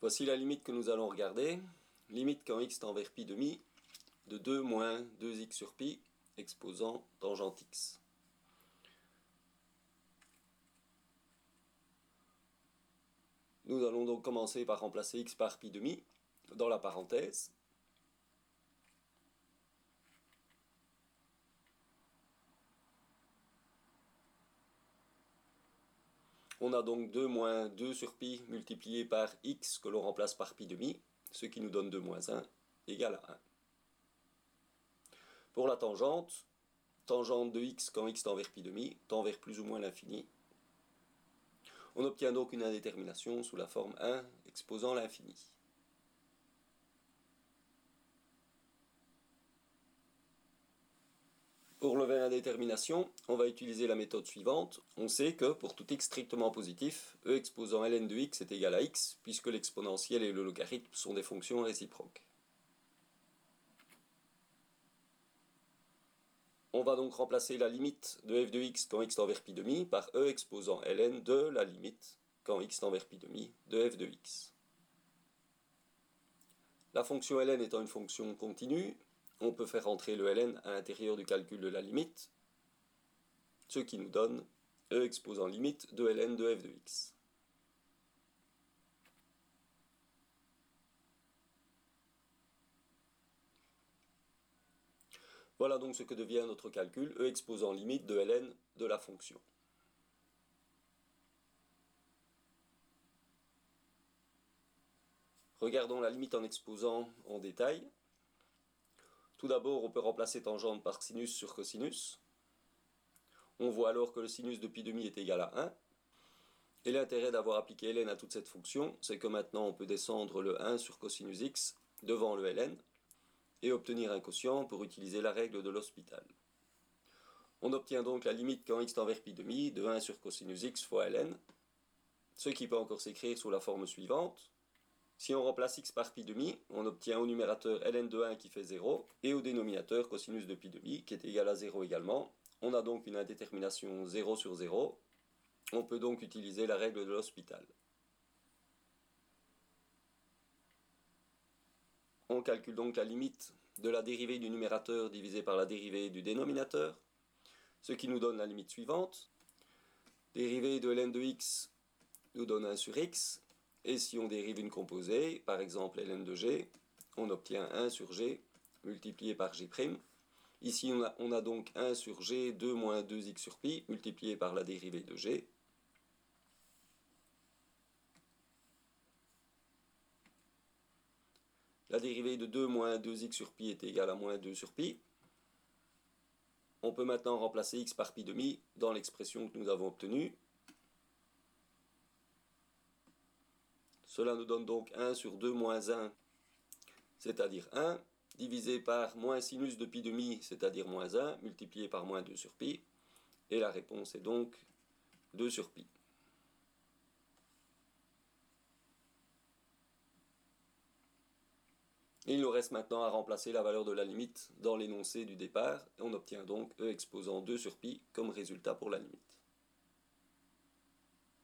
Voici la limite que nous allons regarder. Limite quand x tend vers pi demi de 2 moins 2x sur pi exposant tangente x. Nous allons donc commencer par remplacer x par pi demi dans la parenthèse. On a donc 2 moins 2 sur pi multiplié par x que l'on remplace par pi demi, ce qui nous donne 2 moins 1 égale à 1. Pour la tangente, tangente de x quand x tend vers pi demi tend vers plus ou moins l'infini. On obtient donc une indétermination sous la forme 1 exposant l'infini. L'indétermination, on va utiliser la méthode suivante. On sait que pour tout x strictement positif, e exposant ln de x est égal à x, puisque l'exponentielle et le logarithme sont des fonctions réciproques. On va donc remplacer la limite de f de x quand x tend vers pi demi par e exposant ln de la limite quand x tend vers pi demi de f de x. La fonction ln étant une fonction continue, on peut faire entrer le ln à l'intérieur du calcul de la limite, ce qui nous donne e exposant limite de ln de f de x. Voilà donc ce que devient notre calcul e exposant limite de ln de la fonction. Regardons la limite en exposant en détail. Tout d'abord, on peut remplacer tangente par sinus sur cosinus. On voit alors que le sinus de pi demi est égal à 1. Et l'intérêt d'avoir appliqué ln à toute cette fonction, c'est que maintenant on peut descendre le 1 sur cosinus x devant le ln et obtenir un quotient pour utiliser la règle de l'hospital. On obtient donc la limite quand x tend vers pi demi de 1 sur cosinus x fois ln, ce qui peut encore s'écrire sous la forme suivante. Si on remplace x par pi demi, on obtient au numérateur ln de 1 qui fait 0, et au dénominateur cosinus de pi demi qui est égal à 0 également. On a donc une indétermination 0 sur 0. On peut donc utiliser la règle de l'hospital. On calcule donc la limite de la dérivée du numérateur divisée par la dérivée du dénominateur, ce qui nous donne la limite suivante. Dérivée de ln de x nous donne 1 sur x, et si on dérive une composée, par exemple ln de g, on obtient 1 sur g multiplié par g'. Ici, on a, on a, donc 1 sur g, 2 moins 2x sur pi, multiplié par la dérivée de g. La dérivée de 2 moins 2x sur pi est égale à moins 2 sur pi. On peut maintenant remplacer x par pi demi dans l'expression que nous avons obtenue. Cela nous donne donc 1 sur 2 moins 1, c'est-à-dire 1, divisé par moins sinus de pi demi, c'est-à-dire moins 1, multiplié par moins 2 sur pi. Et la réponse est donc 2 sur pi. il nous reste maintenant à remplacer la valeur de la limite dans l'énoncé du départ, et on obtient donc e exposant 2 sur pi comme résultat pour la limite.